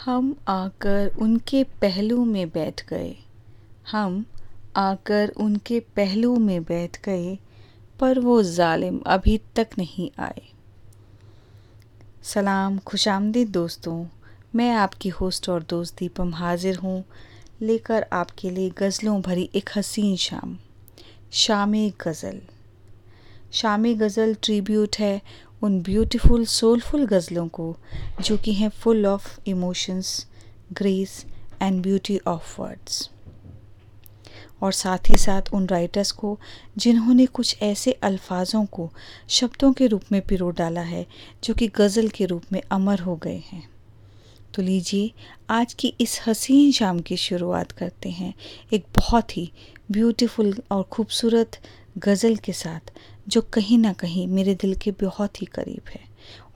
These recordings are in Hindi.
हम आकर उनके पहलू में बैठ गए। हम आकर उनके पहलू में बैठ गए, पर वो जालिम अभी तक नहीं आए। सलाम खुश आमदीद दोस्तों। मैं आपकी होस्ट और दोस्त दीपम हाजिर हूँ, लेकर आपके लिए गज़लों भरी एक हसीन शाम। शाम गज़ल। शाम गज़ल ट्रिब्यूट है उन ब्यूटीफुल सोलफुल गज़लों को, जो कि हैं full of emotions grace and beauty of words और साथ ही साथ उन राइटर्स को, जिन्होंने कुछ ऐसे अल्फाजों को शब्दों के रूप में पिरो डाला है, जो कि गज़ल के रूप में अमर हो गए हैं। तो लीजिए, आज की इस हसीन शाम की शुरुआत करते हैं एक बहुत ही ब्यूटीफुल और खूबसूरत गज़ल के साथ जो कहीं ना कहीं मेरे दिल के बहुत ही करीब है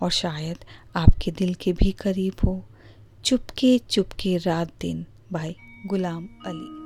और शायद आपके दिल के भी करीब हो। चुपके चुपके रात दिन भाई गुलाम अली।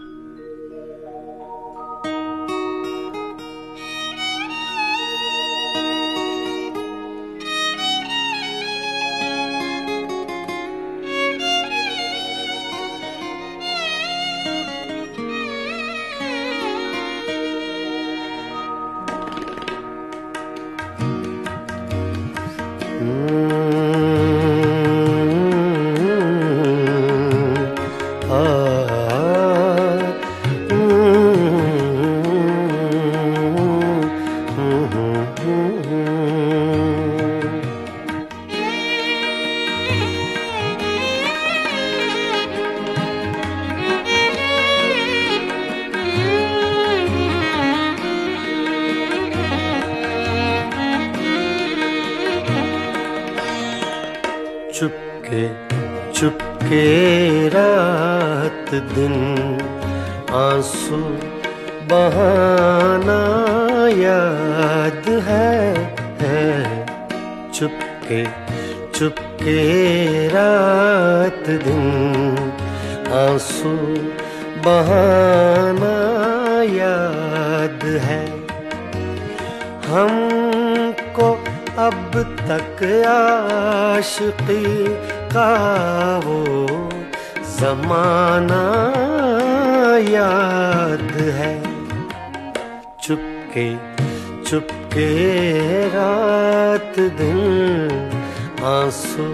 आँसू बहाना याद है। हमको अब तक आशिकी का वो जमाना याद है। चुपके चुपके रात दिन आँसू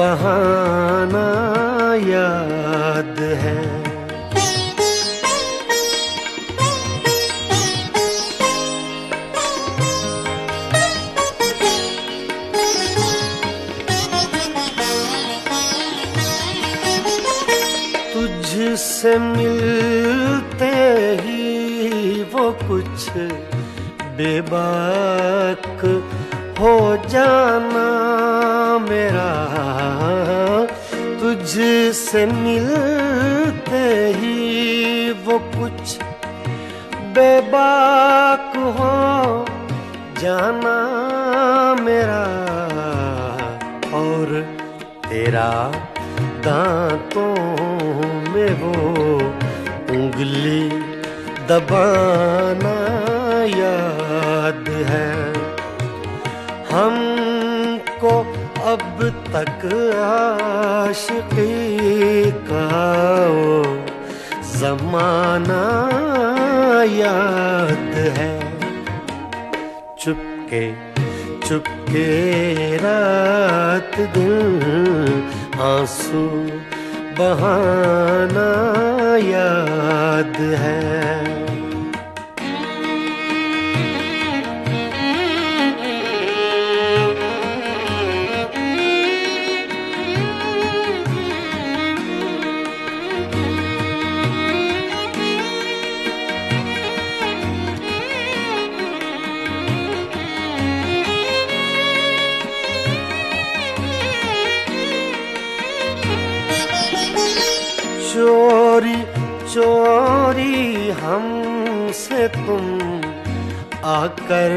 बहाना याद है। तुझसे मिलते ही वो कुछ बेबाक हो जाना मेरा, तुझसे मिलते ही वो कुछ बेबाक हो जाना मेरा, और तेरा दांतों में वो उंगली दबाना याद है। तक आशिकी का वो जमाना याद है। चुपके चुपके रात दिन आँसू बहाना याद है। चोरी चोरी हमसे तुम आकर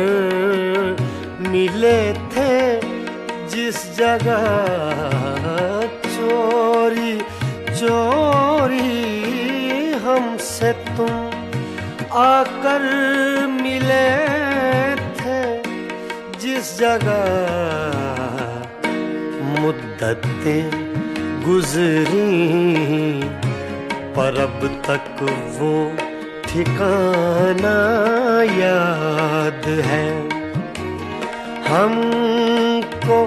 मिले थे। जिस जगह चोरी चोरी हमसे तुम आकर मिले थे। जिस जगह मुद्दतें गुजरी पर अब तक वो ठिकाना याद है। हमको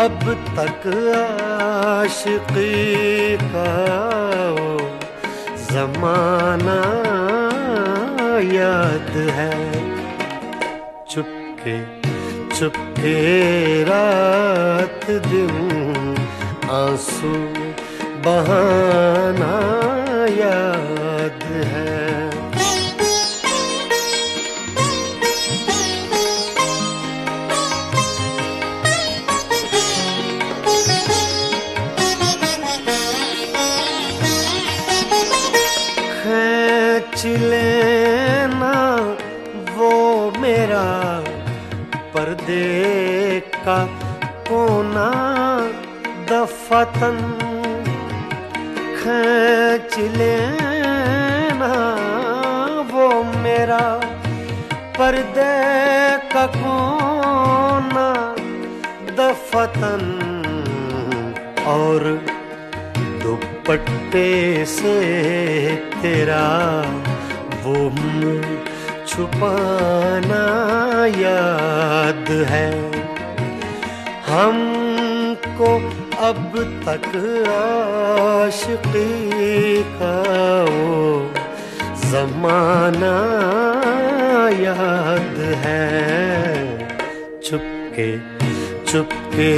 अब तक आशिकी का जमाना याद है। चुपके चुपके रात दिन आँसू बहाना याद दुपट्टे से तेरा वो छुपाना याद है। हमको अब तक आशिकी का वो जमाना याद है। चुपके चुपके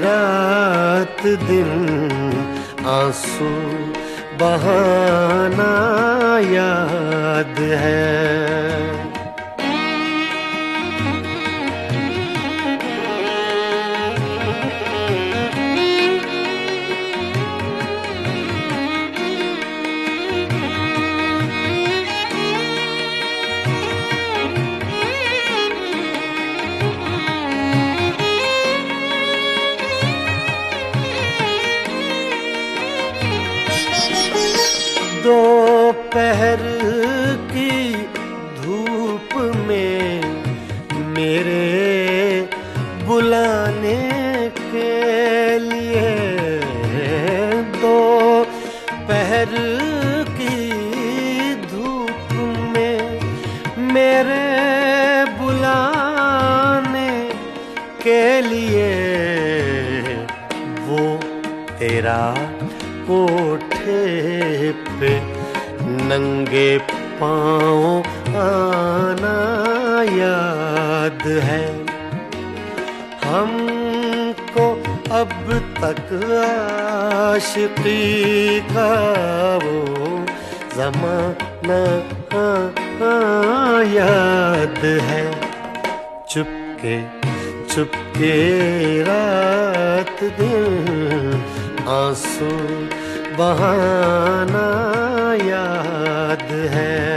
रात दिन आँसू बहाना याद है। हमको अब तक आशिकी का वो जमाना याद है? चुपके चुपके रात दिन आँसू बहाना याद है।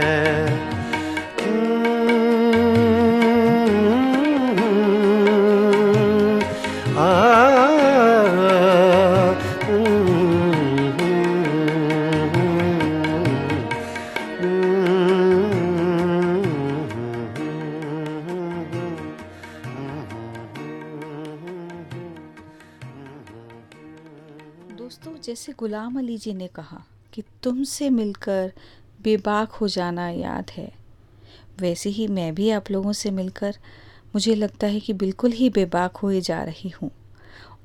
गुलाम अली जी ने कहा कि तुमसे मिलकर बेबाक हो जाना याद है। वैसे ही मैं भी आप लोगों से मिलकर मुझे लगता है कि बिल्कुल ही बेबाक हुए जा रही हूँ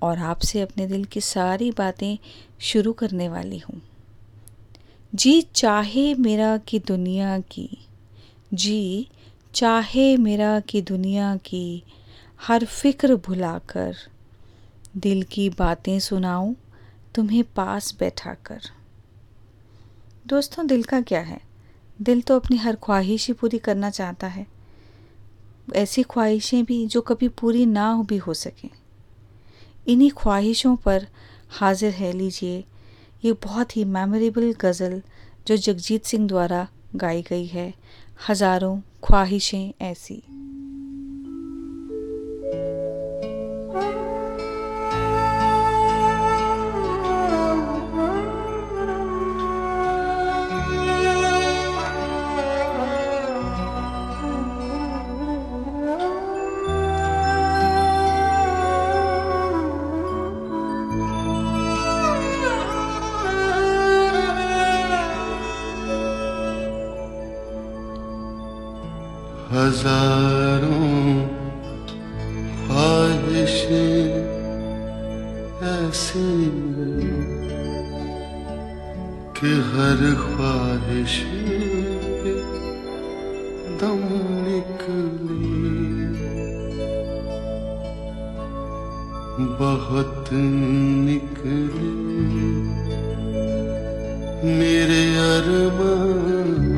और आपसे अपने दिल की सारी बातें शुरू करने वाली हूँ। जी चाहे मेरा कि दुनिया की, जी चाहे मेरा कि दुनिया की, हर फ़िक्र भुलाकर दिल की बातें सुनाऊं तुम्हें पास बैठा कर। दोस्तों, दिल का क्या है? दिल तो अपनी हर ख्वाहिश ही पूरी करना चाहता है। ऐसी ख्वाहिशें भी जो कभी पूरी ना भी हो सकें। इन्हीं ख्वाहिशों पर हाजिर है, लीजिए, ये बहुत ही मेमोरेबल गज़ल जो जगजीत सिंह द्वारा गाई गई है। हज़ारों ख्वाहिशें ऐसी। हज़ारों ख्वाहिश ऐसी कि हर ख्वाहिश दम निकले बहुत निकली। मेरे अरमान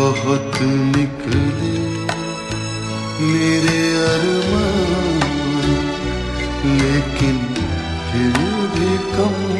बहुत निकले मेरे अरमान लेकिन फिर भी कम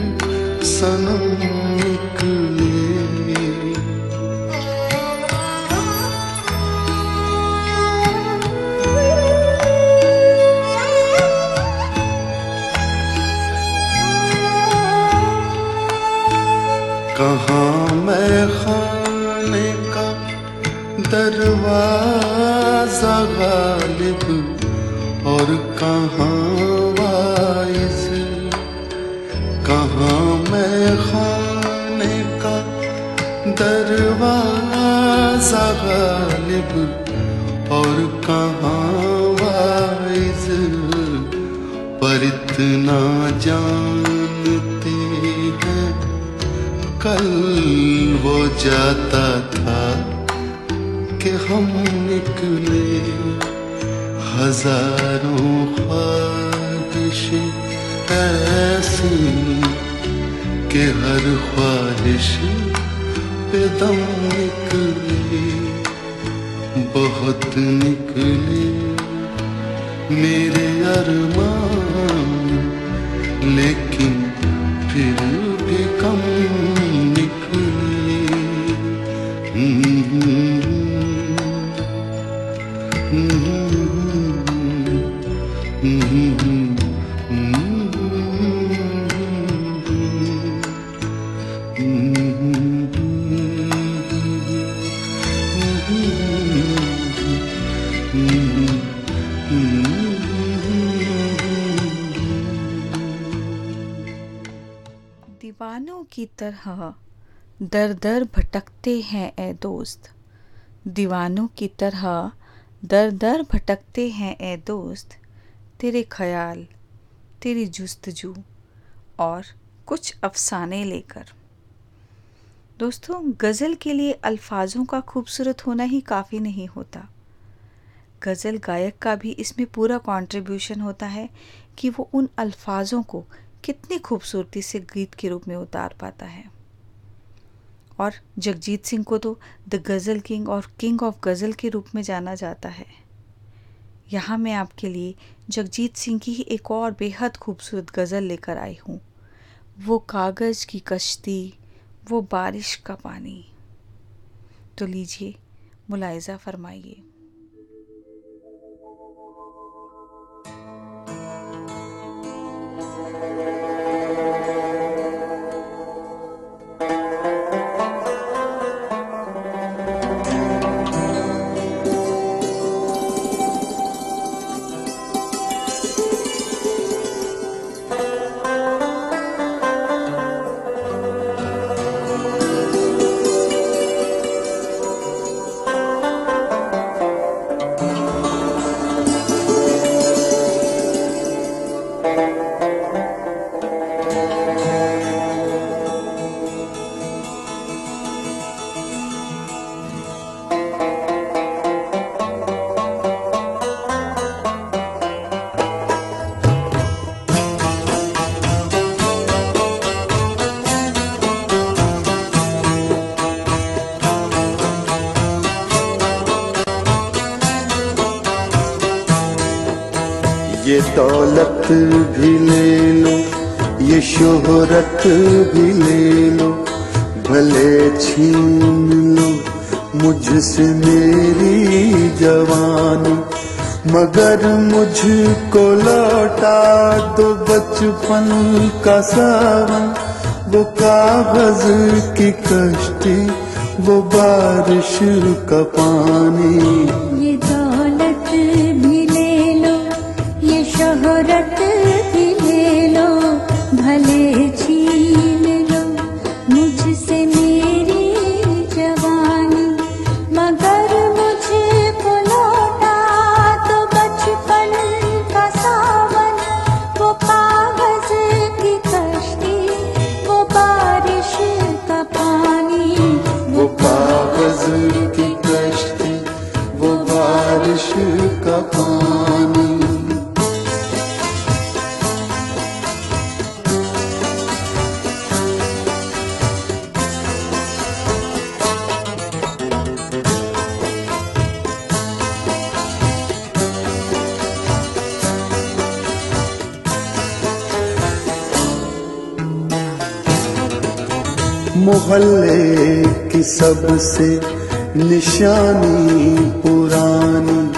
i sanım. तरह दर दर भटकते हैं ए दोस्त। दीवानों की तरह दर दर भटकते हैं ए दोस्त। तेरे ख्याल, तेरी जुस्तजू और कुछ अफसाने लेकर। दोस्तों, गज़ल के लिए अल्फाजों का खूबसूरत होना ही काफ़ी नहीं होता। गज़ल गायक का भी इसमें पूरा कंट्रीब्यूशन होता है कि वो उन अल्फाजों को कितनी खूबसूरती से गीत के रूप में उतार पाता है। और जगजीत सिंह को तो द गज़ल किंग और किंग ऑफ़ गज़ल के रूप में जाना जाता है। यहाँ मैं आपके लिए जगजीत सिंह की ही एक और बेहद खूबसूरत गज़ल लेकर आई हूँ। वो कागज़ की कश्ती, वो बारिश का पानी। तो लीजिए, मुलायजा फरमाइए। दौलत भी ले लो, ये शोहरत भी ले लो, भले छीन लो मुझसे मेरी जवानी, मगर मुझको लौटा दो बचपन का सावन, वो कागज़ की कश्ती, वो बारिश का पानी। सबसे निशानी पुरानी,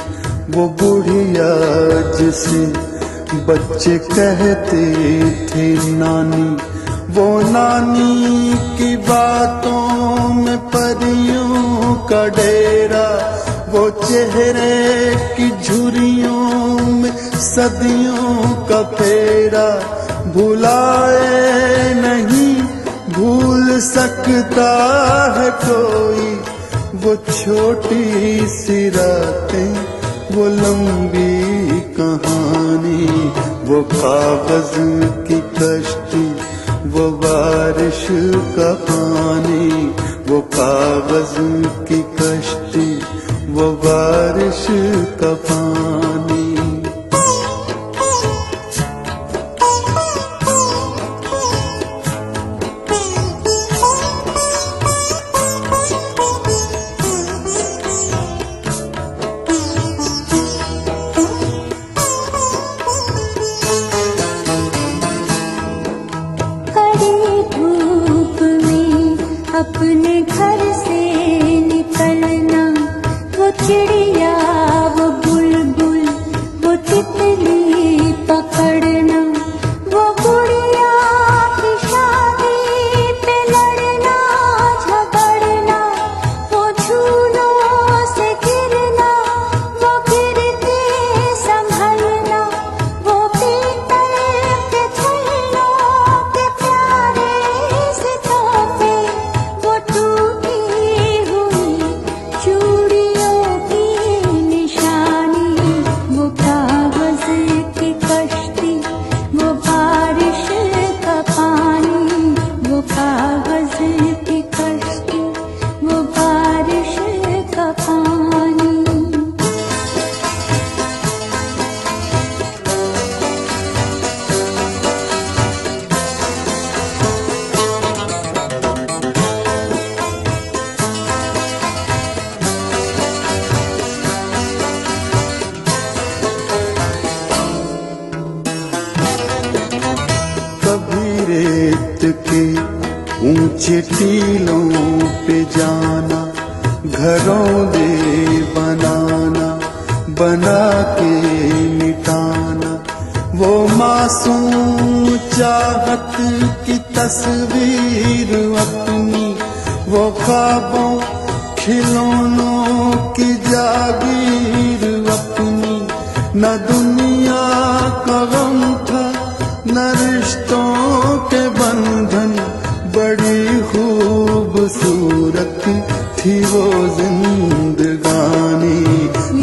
वो बुढ़िया जिसे बच्चे कहते थे नानी। वो नानी की बातों में परियों का डेरा, वो चेहरे की झुरियों में सदियों का फेरा। भुलाए नहीं भूल सकता है कोई वो छोटी सी रातें, वो लंबी कहानी, वो कागज़ की कश्ती, वो बारिश का पानी, वो कागज़ की कश्ती, वो बारिश का पानी। थी वो जिंदगानी।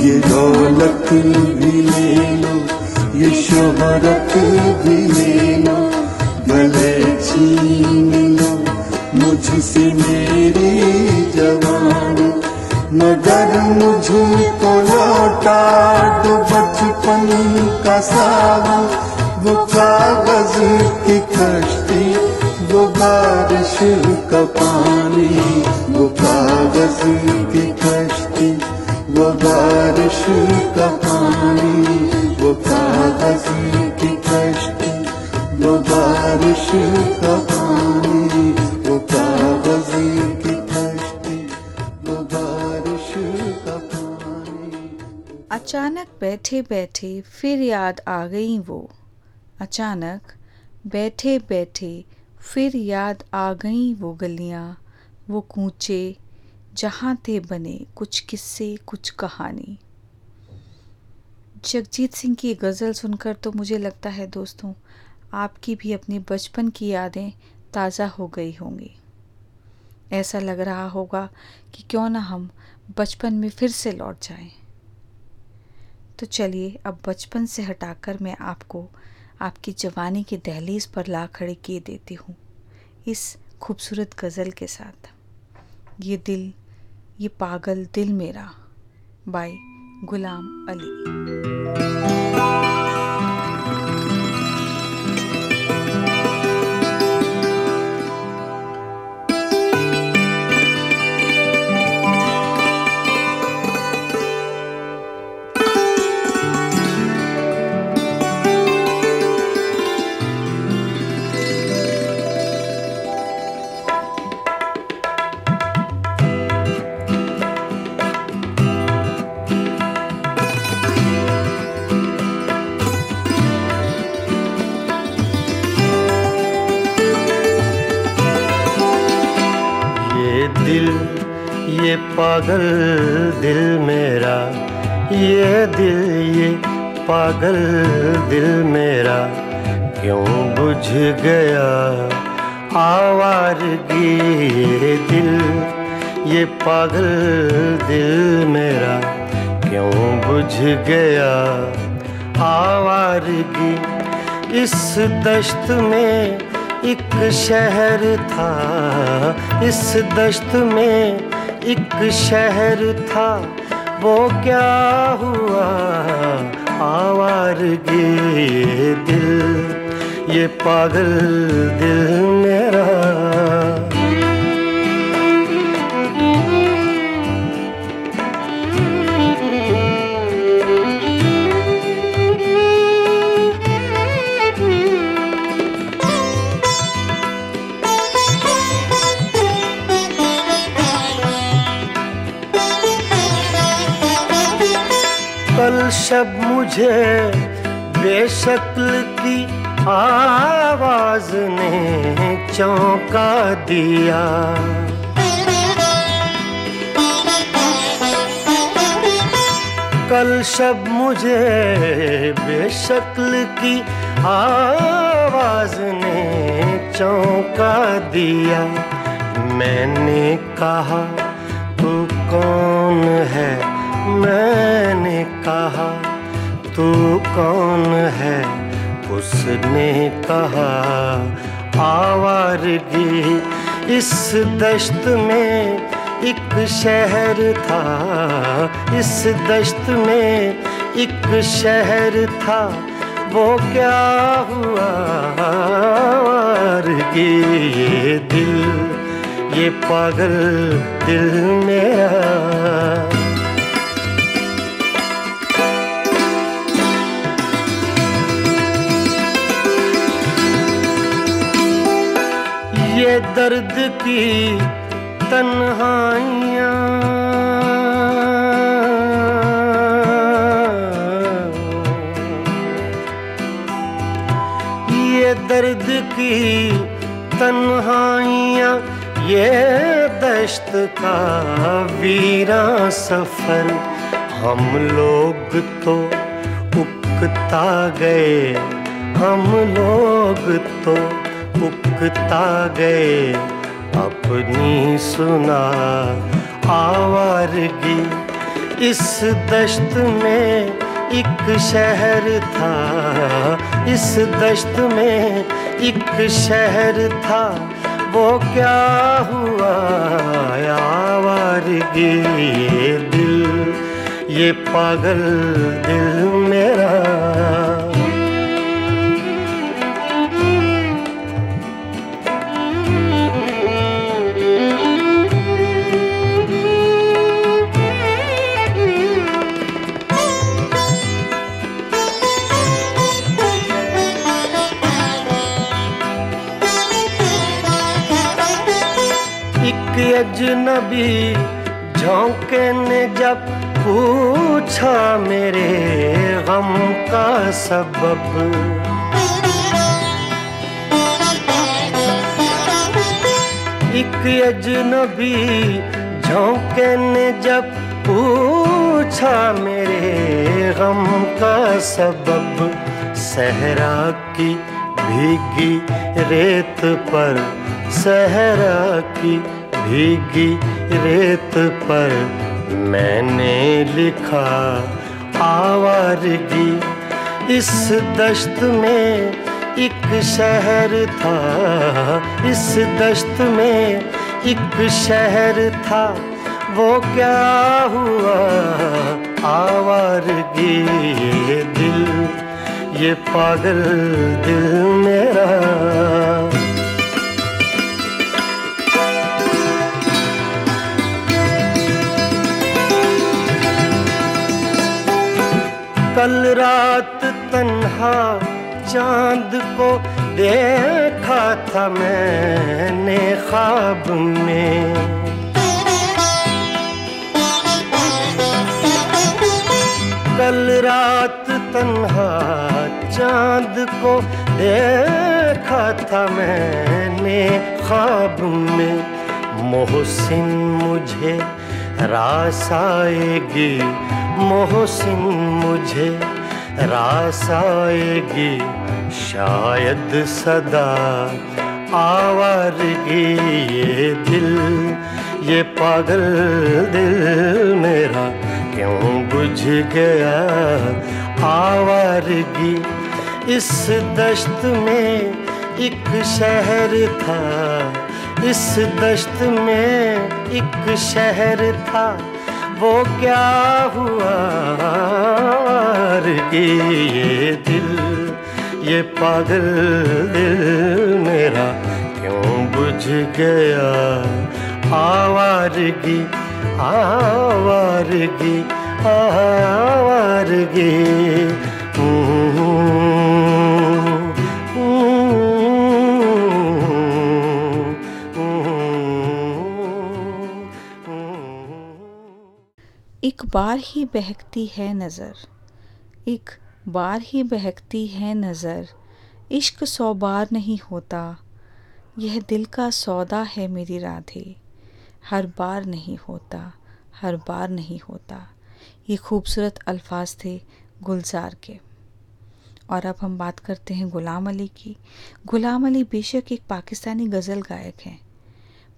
ये दौलत भी ले लो, ये शोहरत भी ले लो, भले छीन लो, मुझसे मेरी जवानी। मगर मुझको लौटा दो बचपन का सावन वो कागज़ की कश्ती, वो बारिश का पानी। वो कागज़ की कश्ती, वो बारिश का पानी, वो कागज़ की कश्ती, वो बारिश का पानी, वो कागज़ की कश्ती, वो बारिश का पानी। अचानक बैठे बैठे फिर याद आ गई वो। अचानक बैठे बैठे फिर याद आ गई वो गलियाँ। वो कूचे, जहाँ थे बने कुछ किस्से, कुछ कहानी। जगजीत सिंह की गज़ल सुनकर तो मुझे लगता है दोस्तों, आपकी भी अपने बचपन की यादें ताज़ा हो गई होंगी। ऐसा लग रहा होगा कि क्यों ना हम बचपन में फिर से लौट जाएँ। तो चलिए, अब बचपन से हटाकर मैं आपको आपकी जवानी की दहलीज पर ला खड़े किए देती हूँ, इस खूबसूरत गज़ल के साथ। ये दिल ये पागल दिल मेरा बाय गुलाम अली। पागल दिल मेरा, ये दिल, ये पागल दिल मेरा, क्यों बुझ गया आवारगी ये दिल? ये पागल दिल मेरा, क्यों बुझ गया आवारगी? इस दश्त में एक शहर था, इस दश्त में एक शहर था वो क्या हुआ? आवारगी दिल ये पागल दिल शब मुझे बेशक्ल की आवाज़ ने चौंका दिया। कल शब मुझे बेशक्ल की आवाज़ ने चौंका दिया। मैंने कहा, तू कौन है? मैंने कहा तू कौन है? उसने कहा, आवारगी। इस दश्त में एक शहर था। इस दश्त में एक शहर था। वो क्या हुआ? आवारगी, ये दिल, ये पागल दिल मेरा। दर्द की तन्हाइयाँ। ये दर्द की तन्हाइयाँ, ये दश्त का वीरा सफ़र। हम लोग तो उकता गए, हम लोग तो उकता गए, अपनी सुना आवारगी। इस दश्त में एक शहर था, इस दश्त में एक शहर था, वो क्या हुआ? आवारगी, ये दिल, ये पागल दिल एक अजनबी झोंके ने जब पूछा मेरे गम का सबब। एक अजनबी झोंके ने जब पूछा मेरे गम का सबब। सहरा की भीगी रेत पर, सहरा की भीगी रेत पर। मैंने लिखा, आवारगी, इस दश्त में एक शहर था। इस दश्त में एक शहर था, वो क्या हुआ? आवारगी, ये दिल, ये पागल दिल मेरा। कल रात तन्हा चाँद को देखा था मैंने ख्वाब में। कल रात तन्हा चाँद को देखा था मैंने ख्वाब में। मोहसिन मुझे रास आएगी, मोहसिन मुझे। रास आएगी, शायद सदा। आवारगी ये दिल, ये पागल दिल मेरा क्यों बुझ गया? आवारगी इस दश्त में एक शहर था। इस दश्त में एक शहर था, वो क्या हुआ? आवारगी ये दिल, ये पागल दिल मेरा क्यों बुझ गया? आवारगी आवारगी आवारगी। एक बार ही बहकती है नज़र, एक बार ही बहकती है नज़र। इश्क सौ बार नहीं होता, यह दिल का सौदा है मेरी राधे। हर बार नहीं होता, हर बार नहीं होता। ये खूबसूरत अल्फाज थे गुलजार के। और अब हम बात करते हैं गुलाम अली की। गुलाम अली बेशक एक पाकिस्तानी गज़ल गायक हैं,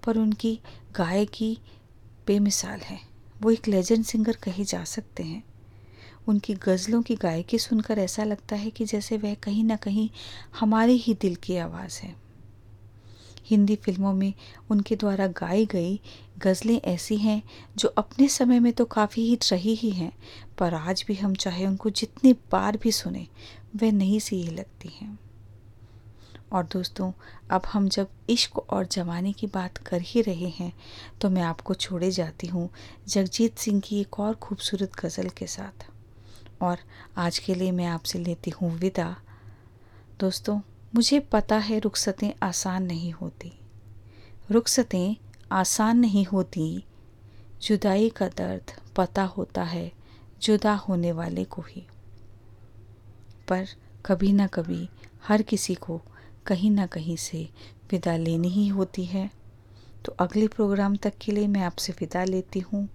पर उनकी गायकी बेमिसाल है। वो एक लेजेंड सिंगर कहे जा सकते हैं। उनकी गज़लों की गायकी सुनकर ऐसा लगता है कि जैसे वह कहीं ना कहीं हमारे ही दिल की आवाज़ है। हिंदी फ़िल्मों में उनके द्वारा गाई गई गज़लें ऐसी हैं जो अपने समय में तो काफ़ी हिट रही ही हैं, पर आज भी हम चाहे उनको जितनी बार भी सुने, वह नहीं सी ही लगती हैं। और दोस्तों, अब हम जब इश्क और जवानी की बात कर ही रहे हैं तो मैं आपको छोड़े जाती हूँ जगजीत सिंह की एक और खूबसूरत गज़ल के साथ। और आज के लिए मैं आपसे लेती हूँ विदा। दोस्तों, मुझे पता है रुखसतें आसान नहीं होती। रुखसतें आसान नहीं होती। जुदाई का दर्द पता होता है जुदा होने वाले को ही। पर कभी ना कभी हर किसी को कहीं ना कहीं से विदा लेनी ही होती है। तो अगले प्रोग्राम तक के लिए मैं आपसे विदा लेती हूँ।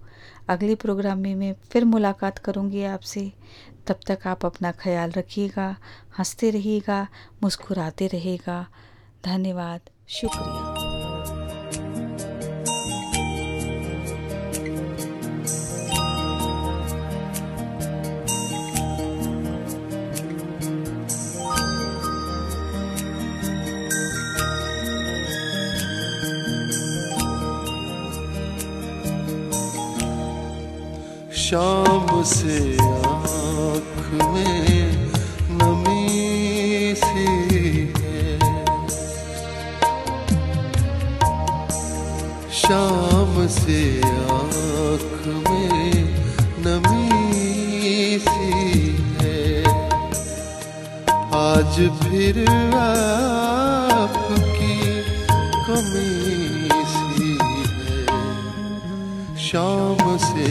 अगले प्रोग्राम में मैं फिर मुलाकात करूँगी आपसे। तब तक आप अपना ख्याल रखिएगा, हँसते रहिएगा, मुस्कुराते रहेगा धन्यवाद, शुक्रिया। शाम से आँख में नमी सी है। शाम से आँख में नमी सी है। आज फिर आपकी कमी सी है। शाम से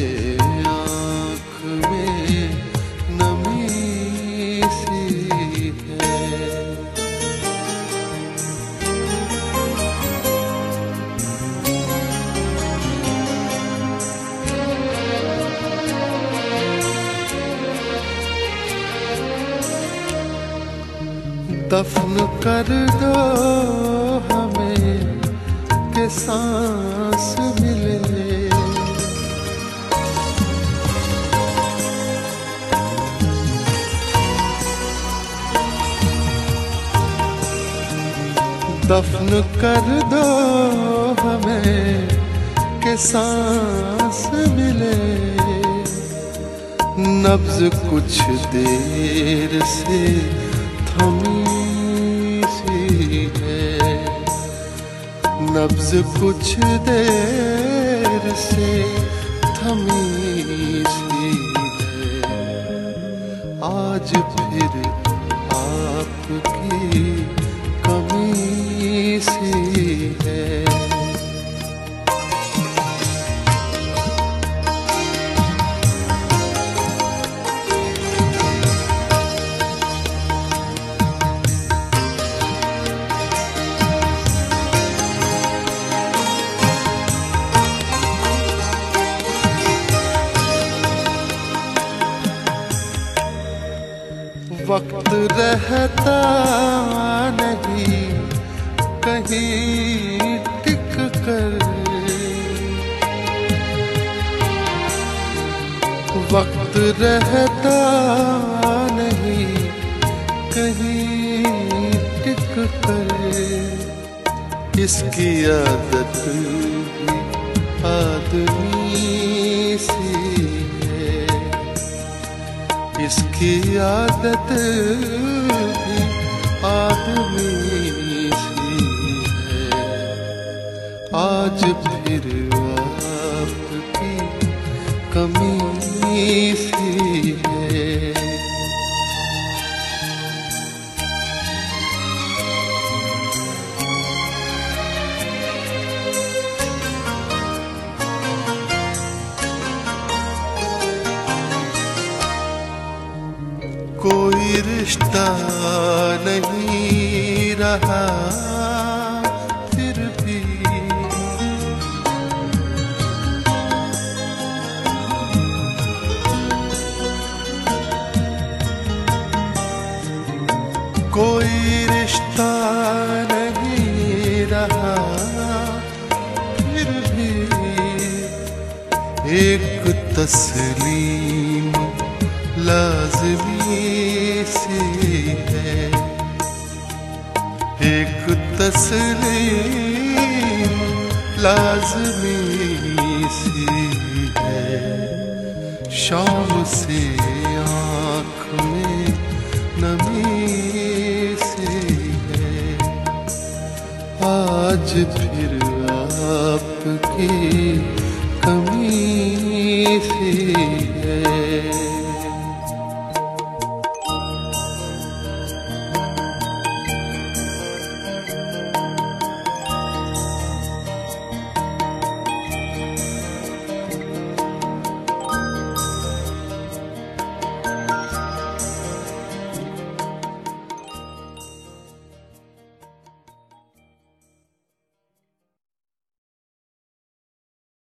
दफन कर दो हमें के सांस मिले दफन कर दो हमें के सांस मिले। नब्ज कुछ देर से थमी नब्ज कुछ देर से थमी सी है। आज फिर आपकी कमी सी है। वक्त रहता नहीं, कहीं टिक कर। इसकी आदत आदमी सी है। इसकी आदत आदमी सी है। आज फिर रहा फिर भी। कोई रिश्ता नहीं रहा फिर भी। एक तस्लीम तस्लीम लाजमी सी है। शाम से आँख में नमी सी है। आज फिर